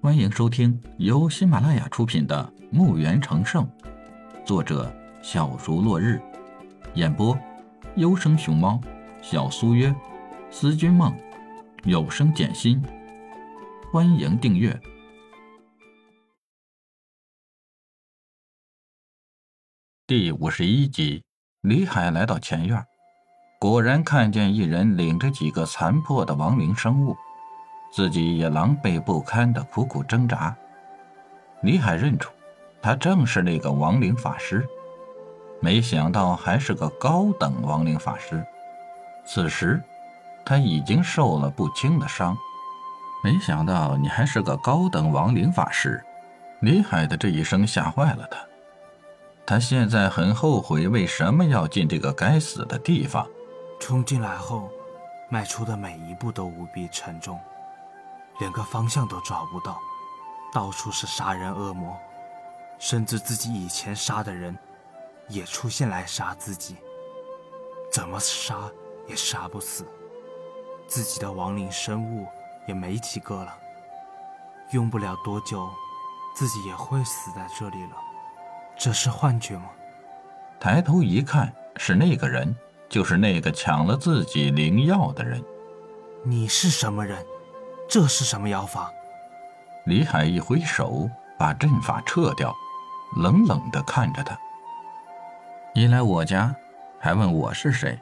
欢迎收听由喜马拉雅出品的《墓园成圣》，作者小竹落日，演播优生熊猫、小苏约、思君梦、有声简心。欢迎订阅第五十一集。李海来到前院，果然看见一人领着几个残破的亡灵生物。自己也狼狈不堪的苦苦挣扎，李海认出，他正是那个亡灵法师，没想到还是个高等亡灵法师。此时，他已经受了不轻的伤。没想到你还是个高等亡灵法师，李海的这一声吓坏了他。他现在很后悔为什么要进这个该死的地方。冲进来后，迈出的每一步都无比沉重。连个方向都找不到，到处是杀人恶魔，甚至自己以前杀的人也出现来杀自己，怎么杀也杀不死，自己的亡灵生物也没几个了，用不了多久，自己也会死在这里了，这是幻觉吗？抬头一看，是那个人，就是那个抢了自己灵药的人。你是什么人？这是什么妖法？李海一挥手，把阵法撤掉，冷冷的看着他。你来我家，还问我是谁？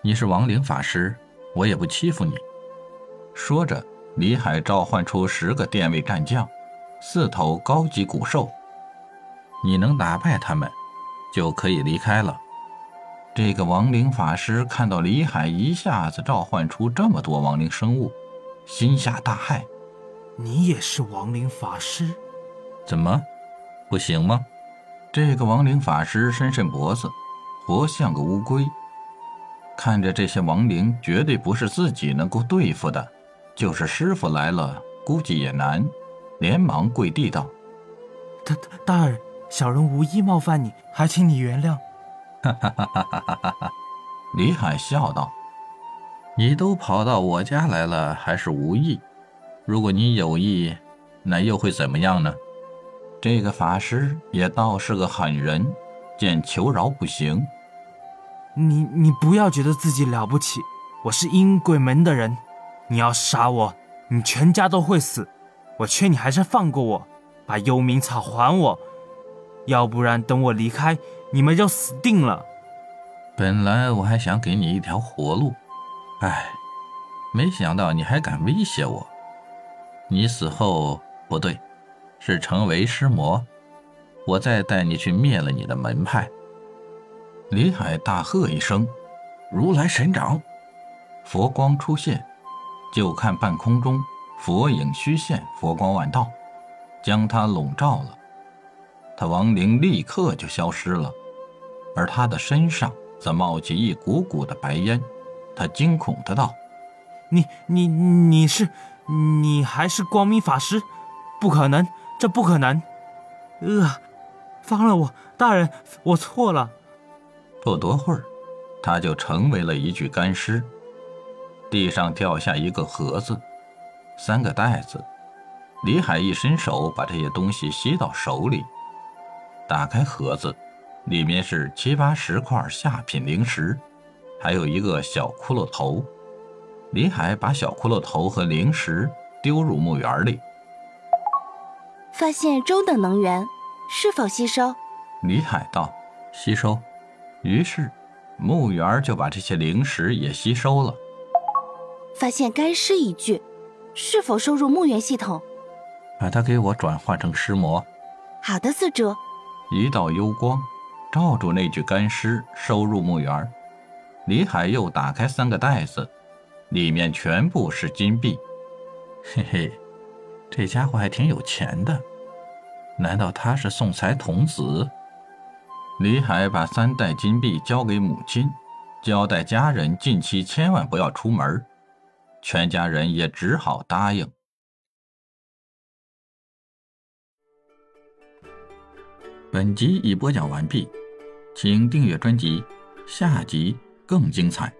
你是亡灵法师，我也不欺负你。说着，李海召唤出十个殿位战将，四头高级古兽。你能打败他们，就可以离开了。这个亡灵法师看到李海一下子召唤出这么多亡灵生物。心下大骇，你也是亡灵法师？怎么，不行吗？这个亡灵法师伸伸脖子，活像个乌龟。看着这些亡灵，绝对不是自己能够对付的。就是师傅来了，估计也难。连忙跪地道：“大大人，小人无意冒犯你，还请你原谅。”哈哈哈哈哈哈！哈李海笑道。你都跑到我家来了，还是无意？如果你有意，那又会怎么样呢？这个法师也倒是个狠人，见求饶不行。你你不要觉得自己了不起，我是阴鬼门的人，你要杀我，你全家都会死。我劝你还是放过我，把幽冥草还我，要不然等我离开，你们就死定了。本来我还想给你一条活路。唉，没想到你还敢威胁我！你死后不对，是成为尸魔，我再带你去灭了你的门派。李海大喝一声：“如来神掌！”佛光出现，就看半空中佛影虚现，佛光万道，将他笼罩了。他亡灵立刻就消失了，而他的身上则冒起一股股的白烟。他惊恐的道：“你、你、你是，你还是光明法师？不可能，这不可能！呃，放了我，大人，我错了。”不多会儿，他就成为了一具干尸。地上掉下一个盒子，三个袋子。李海一伸手，把这些东西吸到手里，打开盒子，里面是七八十块下品灵石。还有一个小骷髅头，李海把小骷髅头和灵石丢入墓园里。发现中等能源，是否吸收？李海道：“吸收。”于是墓园就把这些灵石也吸收了。发现干尸一具，是否收入墓园系统？把它给我转化成尸魔。好的，四主。一道幽光照住那具干尸，收入墓园。李海又打开三个袋子，里面全部是金币。嘿嘿，这家伙还挺有钱的。难道他是送财童子？李海把三袋金币交给母亲，交代家人近期千万不要出门。全家人也只好答应。本集已播讲完毕，请订阅专辑，下集。更精彩。